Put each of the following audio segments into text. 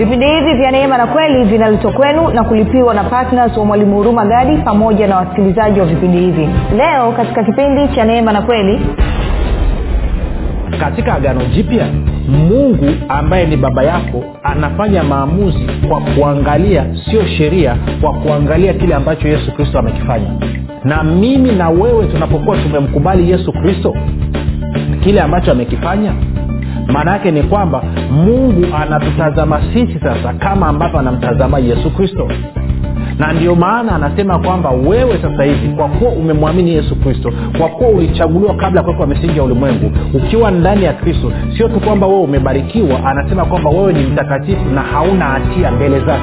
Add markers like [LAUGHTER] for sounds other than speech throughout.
vipindi hivi vya neema na kweli vinaletwa kwenu na kulipiwa na ptns wa mwalimu huruma gadi pamoja na wasikilizaji wa vipindi hivi. Leo katika kipindi cha neema na kweli katika agano jipya mungu ambaye ni baba yako anafanya maamuzi kwa kuangalia sio sheria kwa kuangalia kile ambacho yesu kristo amekifanya. Na mimi na wewe tunapokuwa tumemkubali yesu kristo kile ambacho amekifanya maana yake ni kwamba mungu anatutazama sisi sasa kama ambavyo anamtazama yesu kristo. Na ndio maana anasema kwamba wewe sasa hivi kwa kuwa umemwamini yesu kristo kwa kuwa ulichaguliwa kabla ya kuwekwa misingi ya ulimwengu ukiwa ndani ya kristo sio tu kwamba wewe umebarikiwa anasema kwamba wewe ni mtakatifu na hauna hatia mbele zake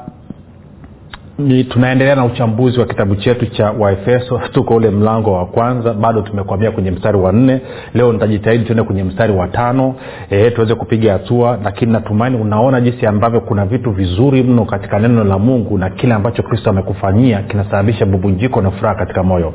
tunaendelea na uchambuzi wa kitabu chetu cha waefeso. [LAUGHS] Tuko ule mlango wa kwanza bado tumekwamia kwenye mstari wa nne. Leo nitajitahidi tuende kwenye mstari wa tano. E, tuweze kupiga hatua lakini natumaini unaona jinsi ambavyo kuna vitu vizuri mno katika neno la mungu na kile ambacho kristo amekufanyia kinasababisha bubunjiko na furaha katika moyo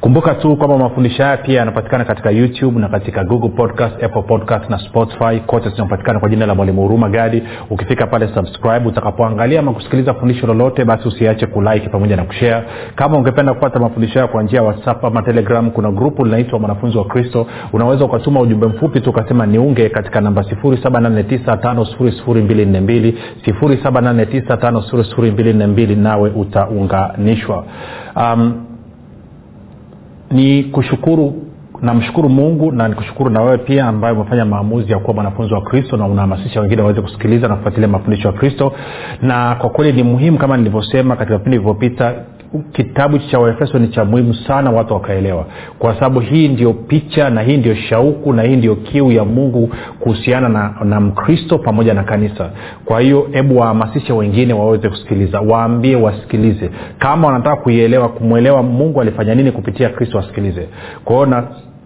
kumbuka tu kwamba mafundisho haya pia yanapatikana katika youtube na katika google podcast apple podcast na spotify. Kote zinapatikana kwa jina la mwalimu huruma gadi. Ukifika pale subscribe utakapoangalia ama kusikiliza fundisho lolote basi usiache kulike pamoja na kushare. Kama ungependa kupata mafundisho hayo kwa njia ya whatsapp ama telegram kuna grupu linaitwa mwanafunzi wa kristo. Unaweza ukatuma ujumbe mfupi tu ukasema niunge katika namba 7895242 7895242 nawe utaunganishwa. Um, ni kushukuru namshukuru mungu na nikushukuru na wewe pia ambaye umefanya maamuzi ya kuwa mwanafunzi wa kristo na unahamasisha wengine waweze kusikiliza na kufuatilia mafundisho ya kristo. Na kwa kweli ni muhimu kama nilivyosema katika vipindi vilivyopita kitabu cha waefeso ni cha muhimu sana watu wakaelewa. Kwa sababu hii ndio picha na hii ndio shauku na hii ndio kiu ya mungu kuhusiana na, na mkristo pamoja na kanisa. Kwa hiyo hebu wahamasishe wengine waweze kusikiliza waambie wasikilize. Kama wanataka kuielewa kumwelewa mungu alifanya nini kupitia kristo wasikilize. Kwa hiyo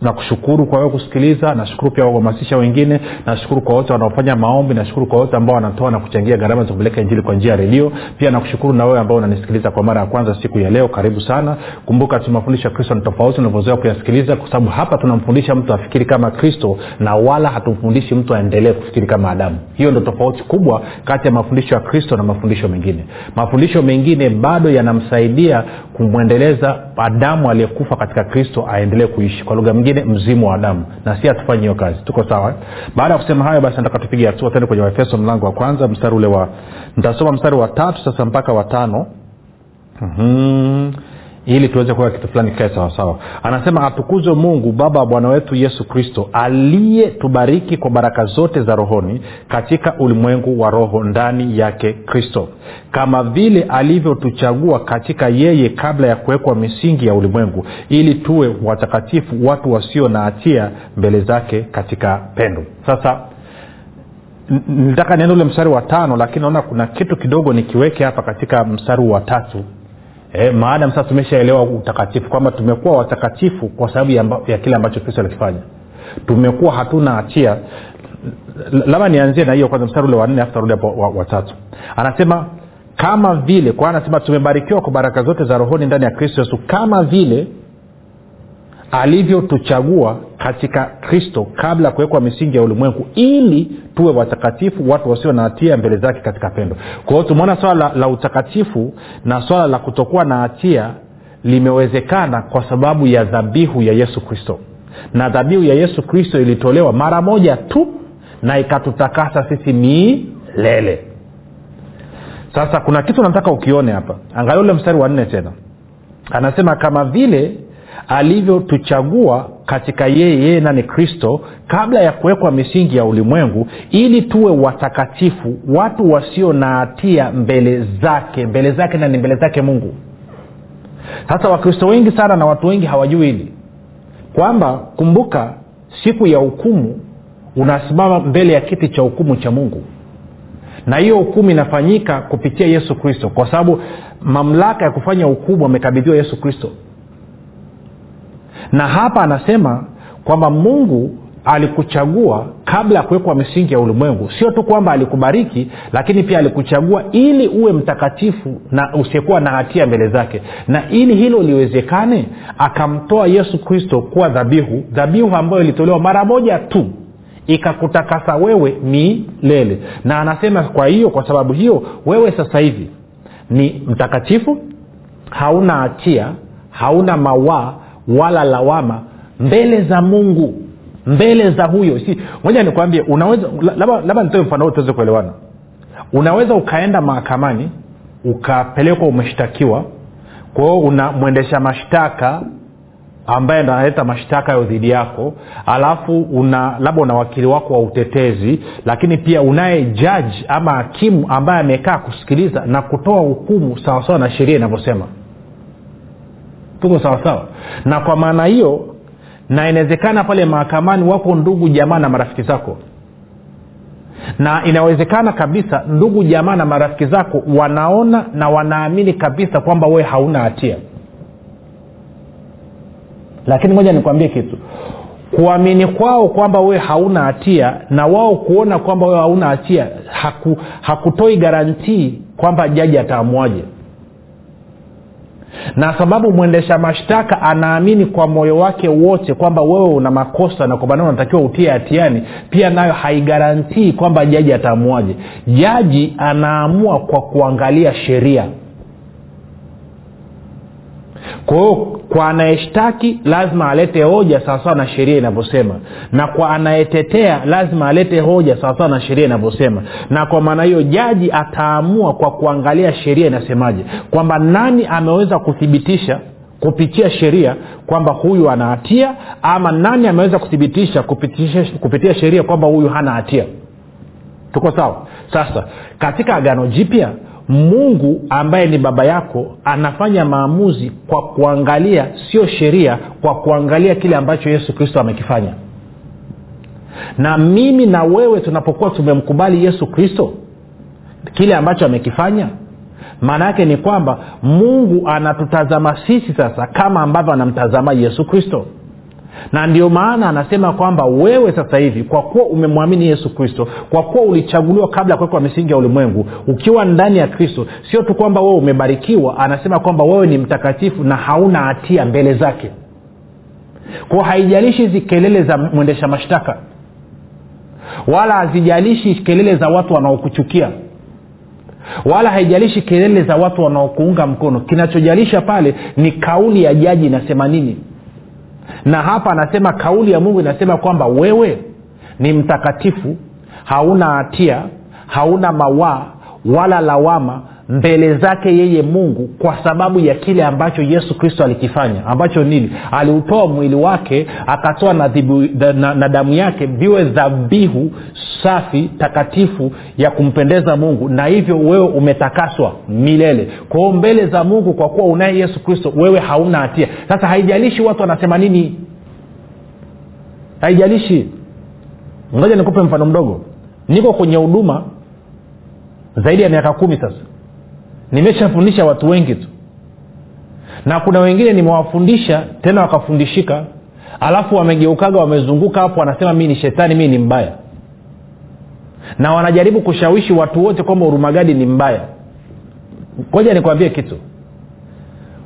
nakushukuru kwa wewe kusikiliza nashukuru pia kuhamasisha wengine nashukuru kwa wote wanaofanya maombi nashukuru kwa wote ambao wanatoa na kuchangia gharama za kupeleka injili kwa njia ya redio. Pia nakushukuru na wewe ambao unanisikiliza kwa mara ya kwanza siku ya leo karibu sana. Kumbuka tumafundisho kristo ni tofauti unavyozoea kuyasikiliza kwa sababu hapa tunamfundisha mtu afikiri kama kristo na wala hatumfundishi mtu aendelee kufikiri kama adamu. Hiyo ndo tofauti kubwa kati ya mafundisho ya kristo na mafundisho mengine. Mafundisho mengine bado yanamsaidia kumwendeleza adamu aliyekufa katika kristo aendelee kuishi. Kwa lugha mwingine mzimu wa adamu na si hatufanyi hiyo kazi. Tuko sawa baada ya kusema hayo basi nataka tupige hatua tende kwenye waefeso mlango wa kwanza mstari ule wa nitasoma mstari wa tatu sasa mpaka wa tano. Mm-hmm ili tuweze kuweka kitu fulani kikae sawasawa anasema atukuzwe mungu baba wa bwana wetu yesu kristo aliyetubariki kwa baraka zote za rohoni katika ulimwengu wa roho ndani yake kristo kama vile alivyotuchagua katika yeye kabla ya kuwekwa misingi ya ulimwengu ili tuwe watakatifu watu wasio na hatia mbele zake katika pendo. Sasa nitaka niende ule mstari wa tano lakini naona kuna kitu kidogo nikiweke hapa katika mstari wa tatu e, maadam sasa tumeshaelewa utakatifu kwamba tumekuwa watakatifu kwa sababu ya, ya kile ambacho kristo alikifanya. Tumekuwa hatuna hatia. Labda nianzie na hiyo kwanza mstari ule wanne afu tarudi hapo watatu wa anasema kama vile kwa anasema tumebarikiwa kwa baraka zote za rohoni ndani ya kristo yesu kama vile alivyotuchagua katika kristo kabla ya kuwekwa misingi ya ulimwengu ili tuwe watakatifu watu wasio na hatia mbele zake katika pendo. Kwa hiyo tumeona swala la, la utakatifu na swala la kutokuwa na hatia limewezekana kwa sababu ya dhabihu ya yesu kristo. Na dhabihu ya yesu kristo ilitolewa mara moja tu na ikatutakasa sisi milele. Sasa kuna kitu nataka ukione hapa. Angalia ule mstari wa nne tena. Anasema kama vile alivyotuchagua katika yeye yeye nani kristo kabla ya kuwekwa misingi ya ulimwengu ili tuwe watakatifu watu wasio na hatia mbele zake. Mbele zake na ni mbele zake mungu. Sasa wakristo wengi sana na watu wengi hawajui hili kwamba kumbuka siku ya hukumu unasimama mbele ya kiti cha hukumu cha mungu. Na hiyo hukumu inafanyika kupitia yesu kristo kwa sababu mamlaka ya kufanya hukumu amekabidhiwa yesu kristo na hapa anasema kwamba mungu alikuchagua kabla ya kuwekwa misingi ya ulimwengu. Sio tu kwamba alikubariki lakini pia alikuchagua ili uwe mtakatifu na usiyekuwa na hatia mbele zake. Na ili hilo liwezekane akamtoa yesu kristo kuwa dhabihu. Dhabihu ambayo ilitolewa mara moja tu. Ikakutakasa wewe milele. Na anasema kwa hiyo kwa sababu hiyo wewe sasa hivi ni mtakatifu hauna hatia hauna mawaa wala lawama mbele za mungu mbele za huyo. Si moja nikwambie unaweza labda nitoe mfano huu tuweze kuelewana. Unaweza ukaenda mahakamani ukapelekwa umeshtakiwa kwa hiyo una mwendesha mashtaka ambaye ndo analeta mashtaka yo dhidi yako alafu una labda una wakili wako wa utetezi lakini pia unaye jaji ama hakimu ambaye amekaa kusikiliza na kutoa hukumu sawasawa na sheria inavyosema tuko sawasawa na kwa maana hiyo na inawezekana pale mahakamani wako ndugu jamaa na marafiki zako. Na inawezekana kabisa ndugu jamaa na marafiki zako wanaona na wanaamini kabisa kwamba wewe hauna hatia. Lakini moja nikwambie kitu. Kuamini kwao kwamba wewe hauna hatia na wao kuona kwamba wewe hauna hatia haku, hakutoi garantii kwamba jaji ataamuaje na sababu mwendesha mashtaka anaamini kwa moyo wake wote kwamba wewe una makosa na kwamba unatakiwa utie hatiani pia nayo haigarantii kwamba jaji ataamuaje jaji anaamua kwa kuangalia sheria kwa hiyo kwa anayeshtaki lazima alete hoja sawasawa na sheria inavyosema. Na kwa anayetetea lazima alete hoja sawasawa na sheria inavyosema. Na kwa maana hiyo jaji ataamua kwa kuangalia sheria inasemaje. Kwamba nani ameweza kuthibitisha kupitia sheria kwamba huyu ana hatia ama nani ameweza kuthibitisha kupitia, kupitia sheria kwamba huyu hana hatia. Tuko sawa? Sasa katika agano jipya mungu ambaye ni baba yako anafanya maamuzi kwa kuangalia sio sheria kwa kuangalia kile ambacho yesu kristo amekifanya. Na mimi na wewe tunapokuwa tumemkubali yesu kristo kile ambacho amekifanya maana yake ni kwamba mungu anatutazama sisi sasa kama ambavyo anamtazama yesu kristo na ndio maana anasema kwamba wewe sasa hivi kwa kuwa umemwamini yesu kristo kwa kuwa ulichaguliwa kabla ya kuwekwa misingi ya ulimwengu ukiwa ndani ya kristo sio tu kwamba wewe umebarikiwa anasema kwamba wewe ni mtakatifu na hauna hatia mbele zake. Kwao haijalishi hizi kelele za mwendesha mashtaka wala hazijalishi kelele za watu wanaokuchukia wala haijalishi kelele za watu wanaokuunga mkono. Kinachojalisha pale ni kauli ya jaji inasema nini na hapa anasema kauli ya mungu inasema kwamba wewe ni mtakatifu hauna hatia hauna mawaa wala lawama mbele zake yeye mungu kwa sababu ya kile ambacho yesu kristo alikifanya. Ambacho nini? Aliutoa mwili wake akatoa na, na, na damu yake viwe dhabihu safi takatifu ya kumpendeza mungu. Na hivyo wewe umetakaswa milele. Kwao mbele za mungu kwa kuwa unaye yesu kristo wewe hauna hatia. Sasa haijalishi watu wanasema nini. Haijalishi. Ngoja nikupe mfano mdogo. Niko kwenye huduma zaidi ya miaka kumi sasa nimeshafundisha watu wengi tu. Na kuna wengine nimewafundisha tena wakafundishika alafu wamegeukaga wamezunguka hapo wanasema mii ni shetani mii ni mbaya. Na wanajaribu kushawishi watu wote kwamba urumagadi ni mbaya. Koja nikwambie kitu.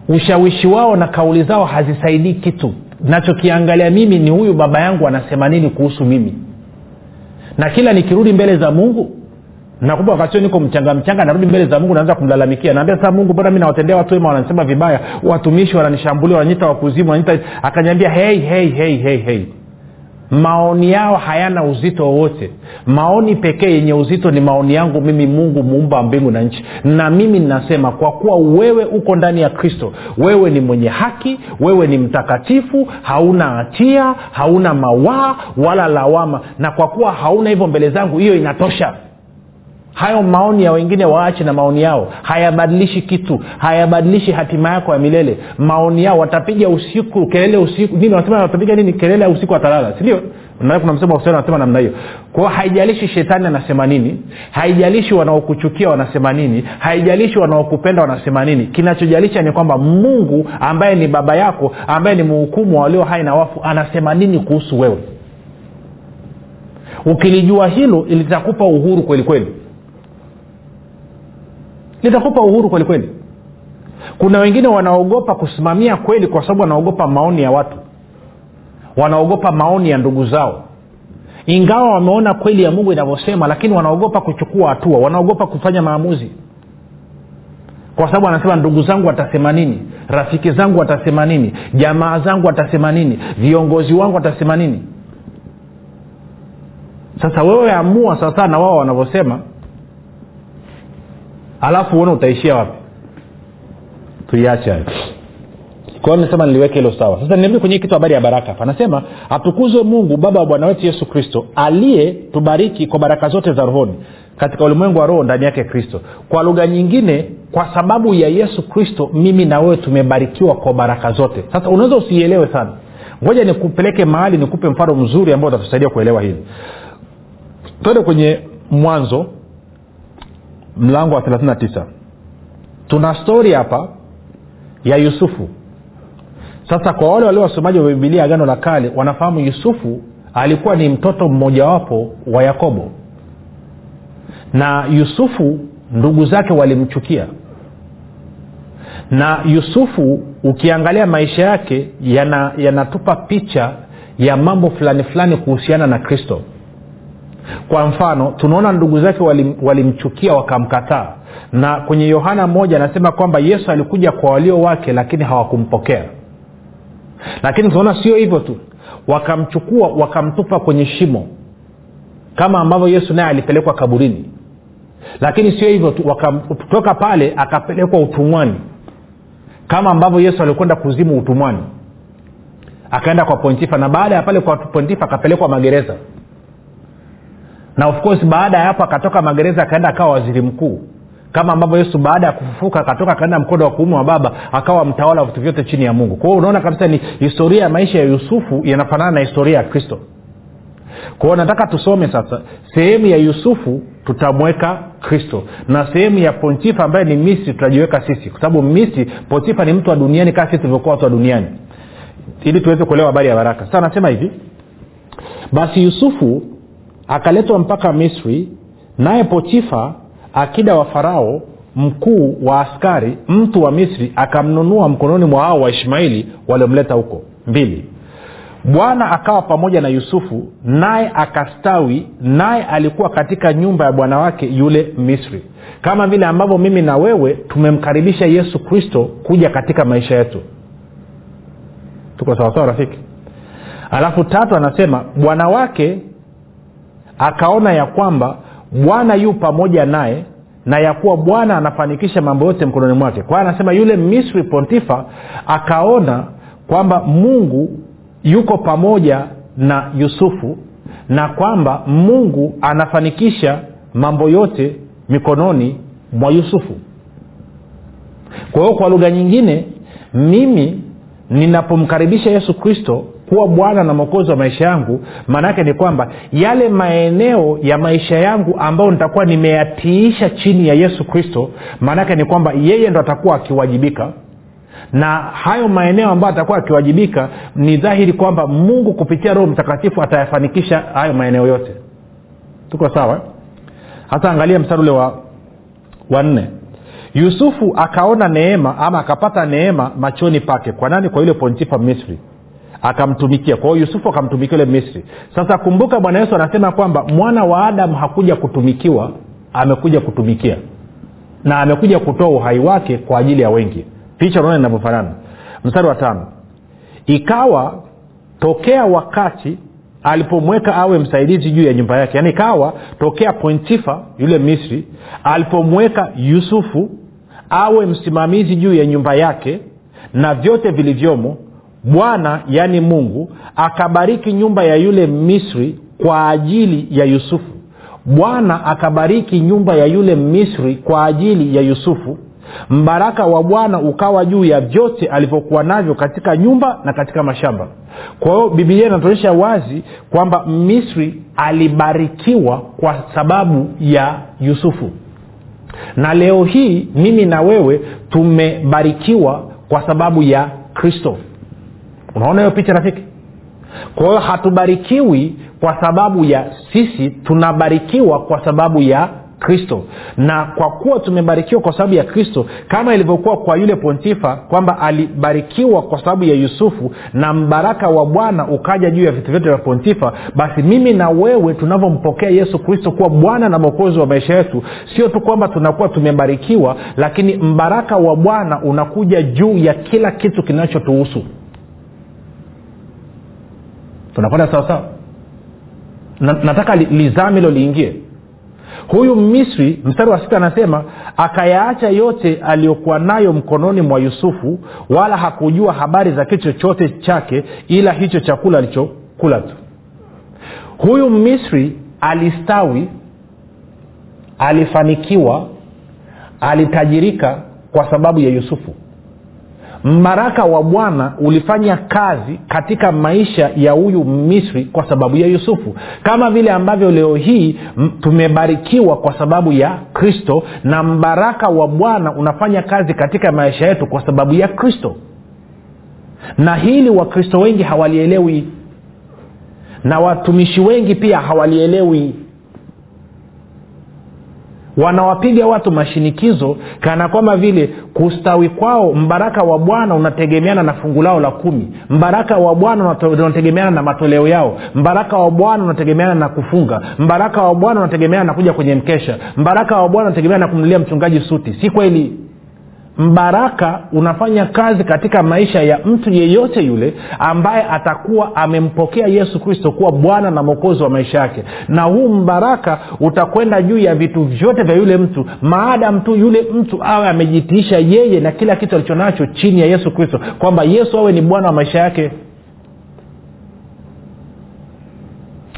Ushawishi wao na kauli zao hazisaidii kitu. Nachokiangalia mimi ni huyu baba yangu anasema nini kuhusu mimi? Na kila nikirudi mbele za mungu nakumbuka wakati niko mchanga mchanga narudi mbele za mungu naanza kumlalamikia. Naambia sasa mungu mbona mi nawatendea watu wema wanasema vibaya. Watumishi wananishambulia wananyita wakuzimu wananyita akaniambia hei hei hei hei hei maoni yao hayana uzito wowote. Maoni pekee yenye uzito ni maoni yangu mimi mungu muumba mbingu na nchi. Na mimi ninasema kwa kuwa wewe uko ndani ya kristo wewe ni mwenye haki wewe ni mtakatifu hauna hatia hauna mawaa wala lawama. Na kwa kuwa hauna hivyo mbele zangu hiyo inatosha hayo maoni ya wengine waache na maoni yao. Hayabadilishi kitu. Hayabadilishi hatima yako ya milele. Maoni yao watapiga usiku kelele usiku. Nini wanasema watapiga nini? Kelele ya usiku watalala sindio kuna msemo namna hiyo. Kwao haijalishi shetani anasema nini haijalishi wanaokuchukia wanasema nini haijalishi wanaokupenda wanasema nini. Kinachojalisha ni kwamba mungu ambaye ni baba yako ambaye ni mhukumu wa walio hai na wafu anasema nini kuhusu wewe? Ukilijua hilo litakupa uhuru kwelikweli kweli litakupa uhuru kweli kweli. Kuna wengine wanaogopa kusimamia kweli kwa sababu wanaogopa maoni ya watu. Wanaogopa maoni ya ndugu zao. Ingawa wameona kweli ya mungu inavyosema lakini wanaogopa kuchukua hatua. Wanaogopa kufanya maamuzi. Kwa sababu anasema ndugu zangu watasema nini? Rafiki zangu watasema nini? Jamaa zangu watasema nini? Viongozi wangu watasema nini? Sasa wewe amua sawasawa na wao wanavyosema alafu uone utaishia wapi? Tuiache hayo. Kwao nisema niliweke hilo sawa. Sasa niambie kwenye kitu habari ya baraka hapa. Anasema atukuzwe mungu baba wa bwana wetu yesu kristo aliye tubariki kwa baraka zote za rohoni katika ulimwengu wa roho ndani yake kristo. Kwa lugha nyingine kwa sababu ya yesu kristo mimi na wewe tumebarikiwa kwa baraka zote. Sasa unaweza usiielewe sana. Ngoja nikupeleke mahali nikupe mfano mzuri ambao utatusaidia kuelewa hili. Twende kwenye mwanzo mlango wa 39 tuna stori hapa ya yusufu. Sasa kwa wale walio wasomaji wa bibilia agano la kale wanafahamu yusufu alikuwa ni mtoto mmojawapo wa yakobo. Na yusufu ndugu zake walimchukia. Na yusufu ukiangalia maisha yake yanatupa yana picha ya mambo fulani fulani kuhusiana na kristo kwa mfano tunaona ndugu zake walimchukia wali wakamkataa. Na kwenye yohana moja anasema kwamba yesu alikuja kwa walio wake lakini hawakumpokea. Lakini tunaona sio hivyo tu. Wakamchukua wakamtupa kwenye shimo. Kama ambavyo yesu naye alipelekwa kaburini. Lakini sio hivyo tu. Kutoka pale akapelekwa utumwani. Kama ambavyo yesu alikwenda kuzimu utumwani. Akaenda kwa pontifa na baada ya pale kwa pontifa akapelekwa magereza na of course baada ya hapo akatoka magereza akaenda akawa waziri mkuu. Kama ambavyo yesu baada ya kufufuka akatoka akaenda mkono wa kuume wa baba akawa mtawala wa vitu vyote chini ya mungu. Kwa hiyo unaona kabisa ni historia ya maisha ya yusufu yanafanana na historia ya kristo. Kwao nataka tusome sasa sehemu ya yusufu tutamweka kristo. Na sehemu ya pontifa ambaye ni misri tutajiweka sisi. Kwa sababu misri pontifa ni mtu wa duniani kaa sisi tulivyokuwa watu wa duniani. Ili tuweze kuelewa habari ya baraka. Sasa anasema hivi basi yusufu akaletwa mpaka misri naye potifa akida wa farao mkuu wa askari mtu wa misri akamnunua mkononi mwa hao waishmaili waliomleta huko. Mbili bwana akawa pamoja na yusufu naye akastawi naye alikuwa katika nyumba ya bwana wake yule misri. Kama vile ambavyo mimi na wewe tumemkaribisha yesu kristo kuja katika maisha yetu. Tuko sawasawa rafiki? Alafu tatu anasema bwana wake akaona ya kwamba bwana yu pamoja naye na ya kuwa bwana anafanikisha mambo yote mkononi mwake. Kwa hiyo anasema yule misri pontifa akaona kwamba mungu yuko pamoja na yusufu na kwamba mungu anafanikisha mambo yote mikononi mwa yusufu. Kwa hiyo kwa lugha nyingine mimi ninapomkaribisha yesu kristo kuwa bwana na mwokozi wa maisha yangu maana yake ni kwamba yale maeneo ya maisha yangu ambayo nitakuwa nimeyatiisha chini ya yesu kristo maanaake ni kwamba yeye ndo atakuwa akiwajibika. Na hayo maeneo ambayo atakuwa akiwajibika ni dhahiri kwamba mungu kupitia roho mtakatifu atayafanikisha hayo maeneo yote. Tuko sawa? Hata angalia mstari ule wa wa nne. Yusufu akaona neema ama akapata neema machoni pake. Kwa nani? Kwa yule pontifa misri akamtumikia. Kwa hiyo yusufu akamtumikia yule misri. Sasa kumbuka bwana yesu anasema kwamba mwana wa adamu hakuja kutumikiwa amekuja kutumikia. Na amekuja kutoa uhai wake kwa ajili ya wengi. Picha unaona inavyofanana. Mstari wa tano. Ikawa tokea wakati alipomweka awe msaidizi juu ya nyumba yake. Yaani ikawa tokea pointifa yule misri alipomweka yusufu awe msimamizi juu ya nyumba yake na vyote vilivyomo bwana yaani mungu akabariki nyumba ya yule misri kwa ajili ya yusufu. Bwana akabariki nyumba ya yule misri kwa ajili ya yusufu. Mbaraka wa bwana ukawa juu ya vyote alivyokuwa navyo katika nyumba na katika mashamba. Kwa hiyo bibilia inatuonyesha wazi kwamba misri alibarikiwa kwa sababu ya yusufu. Na leo hii mimi na wewe tumebarikiwa kwa sababu ya kristo unaona hiyo picha rafiki? Kwa hiyo hatubarikiwi kwa sababu ya sisi tunabarikiwa kwa sababu ya kristo. Na kwa kuwa tumebarikiwa kwa sababu ya kristo kama ilivyokuwa kwa yule pontifa kwamba alibarikiwa kwa sababu ya yusufu na mbaraka wa bwana ukaja juu ya vitu vyote vya pontifa basi mimi na wewe tunavyompokea yesu kristo kuwa bwana na mwokozi wa maisha yetu sio tu kwamba tunakuwa tumebarikiwa lakini mbaraka wa bwana unakuja juu ya kila kitu kinachotuhusu tunakwenda sawasawa na, nataka li, lizame hilo liingie. Huyu misri mstari wa sita anasema akayaacha yote aliyokuwa nayo mkononi mwa yusufu wala hakujua habari za kitu chochote chake ila hicho chakula alichokula tu. Huyu misri alistawi alifanikiwa alitajirika kwa sababu ya yusufu mbaraka wa bwana ulifanya kazi katika maisha ya huyu misri kwa sababu ya yusufu. Kama vile ambavyo leo hii tumebarikiwa kwa sababu ya kristo na mbaraka wa bwana unafanya kazi katika maisha yetu kwa sababu ya kristo. Na hili wakristo wengi hawalielewi. Na watumishi wengi pia hawalielewi wanawapiga watu mashinikizo kana kwamba vile kustawi kwao mbaraka wa bwana unategemeana na fungu lao la kumi. Mbaraka wa bwana unategemeana na matoleo yao. Mbaraka wa bwana unategemeana na kufunga. Mbaraka wa bwana unategemeana na kuja kwenye mkesha. Mbaraka wa bwana unategemeana na kumnulia mchungaji suti. Si kweli mbaraka unafanya kazi katika maisha ya mtu yeyote yule ambaye atakuwa amempokea yesu kristo kuwa bwana na mwokozi wa maisha yake. Na huu mbaraka utakwenda juu ya vitu vyote vya yule mtu maadam tu yule mtu awe amejitiisha yeye na kila kitu alichonacho chini ya yesu kristo kwamba yesu awe ni bwana wa maisha yake.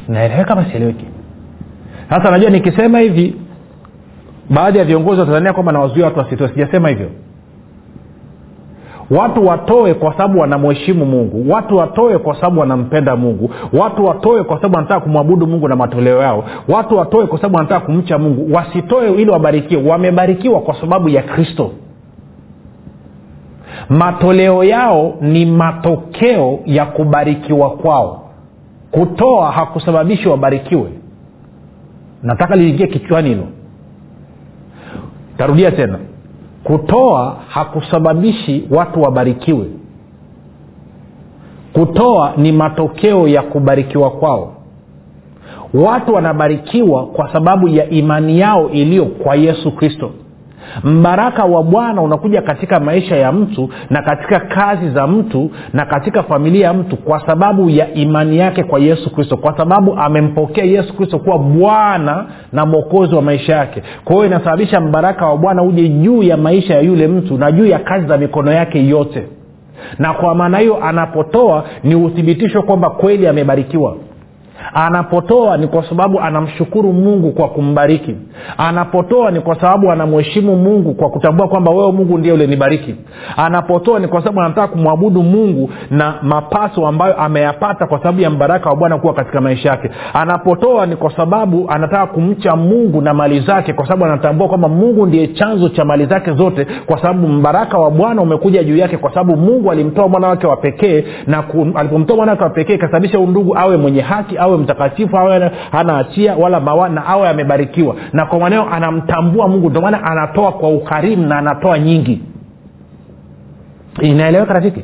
Naeleweka masieleweki sasa najua nikisema hivi baadhi ya viongozi wa tanzania kwamba nawazuia watu wasitoe sijasema hivyo watu watoe kwa sababu wanamheshimu mungu. Watu watoe kwa sababu wanampenda mungu. Watu watoe kwa sababu wanataka kumwabudu mungu na matoleo yao. Watu watoe kwa sababu wanataka kumcha mungu. Wasitoe ili wabarikiwe. Wamebarikiwa kwa sababu ya kristo. Matoleo yao ni matokeo ya kubarikiwa kwao. Kutoa hakusababishi wabarikiwe. Nataka liingie kichwani hilo. Tarudia tena kutoa hakusababishi watu wabarikiwe. Kutoa ni matokeo ya kubarikiwa kwao. Watu wanabarikiwa kwa sababu ya imani yao iliyo kwa yesu kristo mbaraka wa bwana unakuja katika maisha ya mtu na katika kazi za mtu na katika familia ya mtu kwa sababu ya imani yake kwa yesu kristo kwa sababu amempokea yesu kristo kuwa bwana na mwokozi wa maisha yake. Kwa hiyo inasababisha mbaraka wa bwana uje juu ya maisha ya yule mtu na juu ya kazi za mikono yake yote. Na kwa maana hiyo anapotoa ni uthibitisho kwamba kweli amebarikiwa anapotoa ni kwa sababu anamshukuru mungu kwa kumbariki. Anapotoa ni kwa sababu anamheshimu mungu kwa kutambua kwamba wewe mungu ndiye ulinibariki. Anapotoa ni kwa sababu anataka kumwabudu mungu na mapaso ambayo ameyapata kwa sababu ya mbaraka wa bwana kuwa katika maisha yake. Anapotoa ni kwa sababu anataka kumcha mungu na mali zake kwa sababu anatambua kwamba mungu ndiye chanzo cha mali zake zote kwa sababu mbaraka wa bwana umekuja juu yake kwa sababu mungu alimtoa mwana wake wa pekee na ku, alipomtoa mwana wake wa pekee ikasababisha undugu awe mwenye haki awe mtakatifu awe hana hatia wala mawa na awe amebarikiwa. Na kwa maneo anamtambua mungu ndio maana anatoa kwa ukarimu na anatoa nyingi. Inaeleweka rafiki?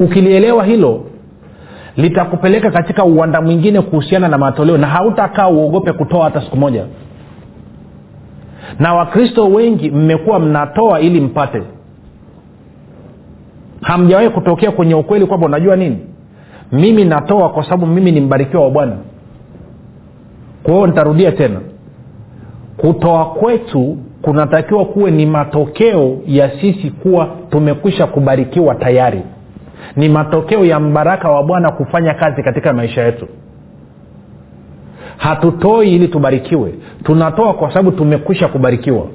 Ukilielewa hilo litakupeleka katika uwanda mwingine kuhusiana na matoleo na hautakaa uogope kutoa hata siku moja. Na wakristo wengi mmekuwa mnatoa ili mpate. Hamjawahi kutokea kwenye ukweli kwamba unajua nini mimi natoa kwa sababu mimi ni mbarikiwa wa bwana. Kwa hiyo nitarudia tena. Kutoa kwetu kunatakiwa kuwe ni matokeo ya sisi kuwa tumekwisha kubarikiwa tayari. Ni matokeo ya mbaraka wa bwana kufanya kazi katika maisha yetu. Hatutoi ili tubarikiwe. Tunatoa kwa sababu tumekwisha kubarikiwa.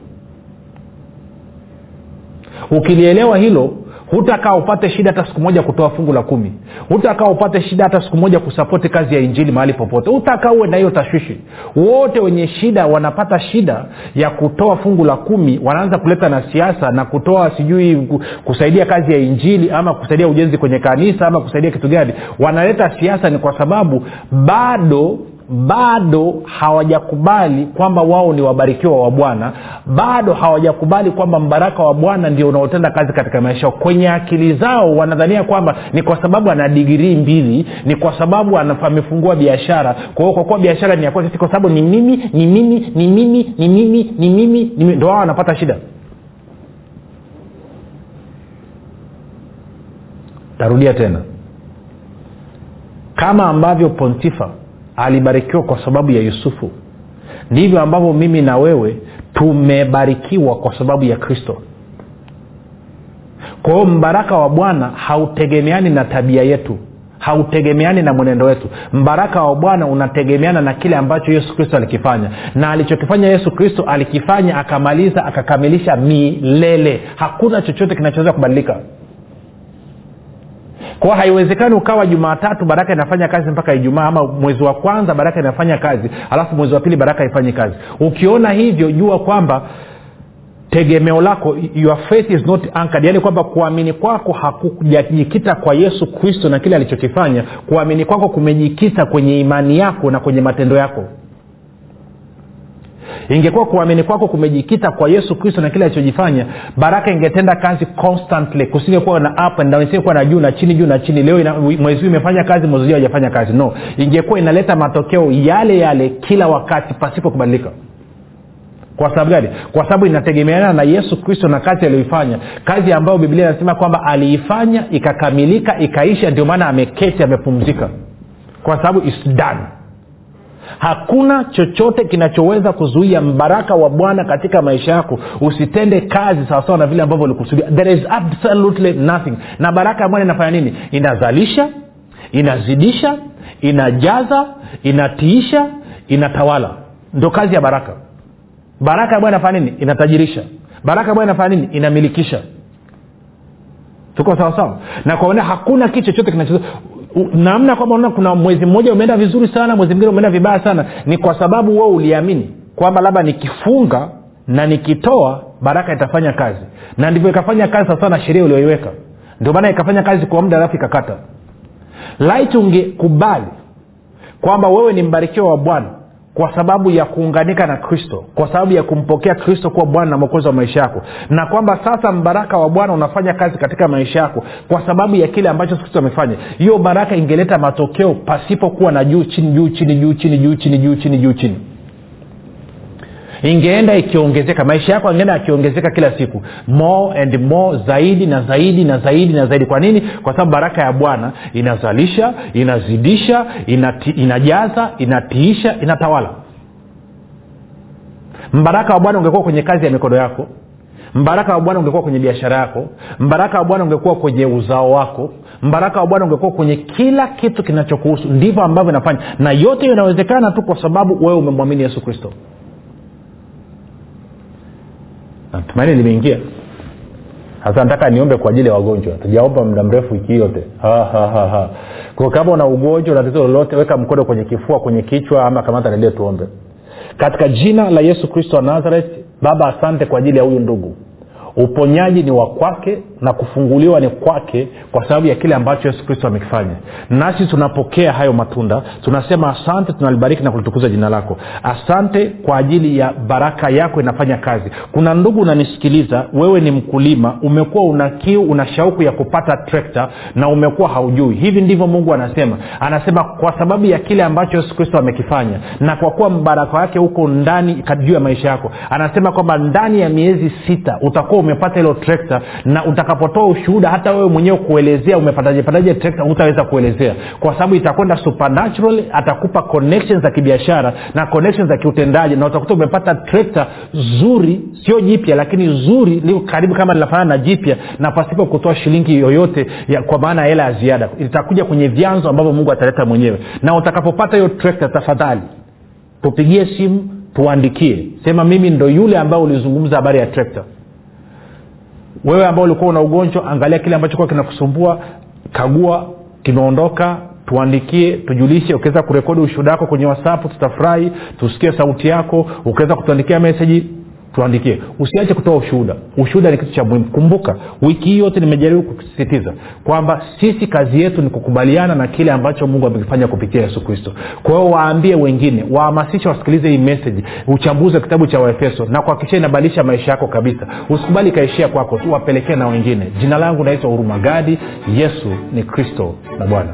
Ukilielewa hilo hutakaa upate shida hata siku moja kutoa fungu la kumi. Hutakaa upate shida hata siku moja kusapoti kazi ya injili mahali popote. Hutakaa uwe na hiyo tashwishi. Wote wenye shida wanapata shida ya kutoa fungu la kumi wanaanza kuleta na siasa na kutoa sijui kusaidia kazi ya injili ama kusaidia ujenzi kwenye kanisa ama kusaidia kitu gani. Wanaleta siasa ni kwa sababu bado bado hawajakubali kwamba wao ni wabarikiwa wa bwana bado hawajakubali kwamba mbaraka wa bwana ndio unaotenda kazi katika maisha yao. Kwenye akili zao wanadhania kwamba ni kwa sababu ana digirii mbili ni kwa sababu amefungua biashara. Kwa hiyo kwa kuwa biashara ni yakwake kwa sababu ni mimi ni mimi ni mimi ni mimi ni mimi ndo wao wanapata shida. Tarudia tena. Kama ambavyo pontifa alibarikiwa kwa sababu ya yusufu. Ndivyo ambavyo mimi na wewe tumebarikiwa kwa sababu ya kristo. Kwa hiyo mbaraka wa bwana hautegemeani na tabia yetu hautegemeani na mwenendo wetu. Mbaraka wa bwana unategemeana na kile ambacho yesu kristo alikifanya. Na alichokifanya yesu kristo alikifanya akamaliza akakamilisha milele. Hakuna chochote kinachoweza kubadilika kwao haiwezekani ukawa jumaatatu baraka inafanya kazi mpaka ijumaa ama mwezi wa kwanza baraka inafanya kazi alafu mwezi wa pili baraka haifanyi kazi. Ukiona hivyo jua kwamba tegemeo lako your faith is not anchored. Yaani kwamba kuamini kwako hakujajikita kwa yesu kristo na kile alichokifanya. Kuamini kwako kumejikita kwenye imani yako na kwenye matendo yako ingekuwa kuamini kwako kumejikita kwa yesu kristo na kile alichojifanya baraka ingetenda kazi constantly. Kusingekuwa na up and down isingekuwa na juu na chini juu na chini. Leo ina, mwezi huu imefanya kazi mwezi ujao haijafanya kazi. No. Ingekuwa inaleta matokeo yale yale kila wakati pasipo kubadilika. Kwa sababu gani? Kwa sababu inategemeana na yesu kristo na kazi aliyoifanya. Kazi ambayo biblia inasema kwamba aliifanya ikakamilika ikaisha ndio maana ameketi amepumzika. Kwa sababu is done hakuna chochote kinachoweza kuzuia mbaraka wa bwana katika maisha yako. Usitende kazi sawasawa na vile ambavyo ulikusudia. There is absolutely nothing. Na baraka ya bwana inafanya nini? Inazalisha inazidisha inajaza inatiisha inatawala. Ndo kazi ya baraka. Baraka ya bwana inafanya nini? Inatajirisha. Baraka ya bwana inafanya nini? Inamilikisha. Tuko sawasawa na kwaona hakuna kitu chochote kinacho namna kwamba kuna mwezi mmoja umeenda vizuri sana mwezi mwingine umeenda vibaya sana ni kwa sababu wewe uliamini kwamba labda nikifunga na nikitoa baraka itafanya kazi. Na ndivyo ikafanya kazi sasa na sheria ulioiweka ndio maana ikafanya kazi kwa muda alafu ikakata. Laiti ungekubali kwamba wewe ni mbarikiwa wa bwana kwa sababu ya kuunganika na kristo kwa sababu ya kumpokea kristo kuwa bwana na mwokozi wa maisha yako na kwamba sasa mbaraka wa bwana unafanya kazi katika maisha yako kwa sababu ya kile ambacho kristo amefanya. Hiyo baraka ingeleta matokeo pasipokuwa na juu chini juu chini juu chini juu chini juu chini juu chini ingeenda ikiongezeka maisha yako angeenda yakiongezeka kila siku. More and more zaidi na zaidi na zaidi na zaidi. Kwa nini? Kwa sababu baraka ya bwana inazalisha inazidisha inati, inajaza inatiisha inatawala. Mbaraka wa bwana ungekuwa kwenye kazi ya mikono yako. Mbaraka wa bwana ungekuwa kwenye biashara yako. Mbaraka wa bwana ungekuwa kwenye uzao wako. Mbaraka wa bwana ungekuwa kwenye kila kitu kinachokuhusu. Ndivyo ambavyo inafanya. Na yote inawezekana tu kwa sababu wewe umemwamini yesu kristo natumaini limeingia sasa nataka niombe kwa ajili ya wagonjwa. Tujaomba muda mrefu wiki yote. Kwa kama una ugonjwa na tatizo lolote weka mkono kwenye kifua kwenye kichwa ama kamata redio tuombe. Katika jina la yesu kristo wa nazareth baba asante kwa ajili ya huyu ndugu uponyaji ni wa kwake na kufunguliwa ni kwake kwa sababu ya kile ambacho yesu kristo amekifanya. Nasi tunapokea hayo matunda tunasema asante tunalibariki na kulitukuza jina lako. Asante kwa ajili ya baraka yako inafanya kazi. Kuna ndugu unanisikiliza wewe ni mkulima umekuwa una kiu una shauku ya kupata trekta na umekuwa haujui. Hivi ndivyo mungu anasema. Anasema kwa sababu ya kile ambacho yesu kristo amekifanya na kwa kuwa mbaraka wake huko ndani juu ya maisha yako. Anasema kwamba ndani ya miezi sita utakuwa umepata hilo trekta na utakapotoa ushuhuda hata wewe mwenyewe kuelezea umepataje trekta hutaweza kuelezea. Kwa sababu itakwenda supernatural atakupa connections za kibiashara na connections za kiutendaji na utakuta umepata trekta zuri sio jipya lakini zuri liko karibu kama linafanana na jipya na pasipo kutoa shilingi yoyote ya, kwa maana ya hela ya ziada. Itakuja kwenye vyanzo ambavyo mungu ataleta mwenyewe. Na utakapopata hiyo trekta tafadhali tupigie simu tuandikie. Sema mimi ndo yule ambaye ulizungumza habari ya trekta wewe ambao ulikuwa una ugonjwa angalia kile ambacho kuwa kinakusumbua. Kagua kimeondoka tuandikie tujulishe. Ukiweza kurekodi ushuhuda wako kwenye whatsapp tutafurahi. Tusikie sauti yako. Ukiweza kutuandikia meseji tuandikie. Usiache kutoa ushuhuda. Ushuhuda ni kitu cha muhimu. Kumbuka wiki hii yote nimejaribu kusisitiza kwamba sisi kazi yetu ni kukubaliana na kile ambacho mungu amekifanya kupitia yesu kristo. Kwa hiyo waambie wengine wahamasishe wasikilize hii meseji uchambuzi wa kitabu cha waefeso na kuhakikisha inabadilisha maisha yako kabisa. Usikubali ikaishia kwako tu wapelekee na wengine. Jina langu naitwa huruma gadi. Yesu ni kristo na bwana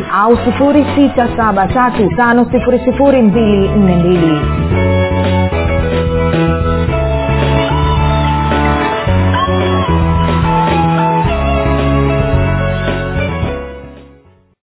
au 6735242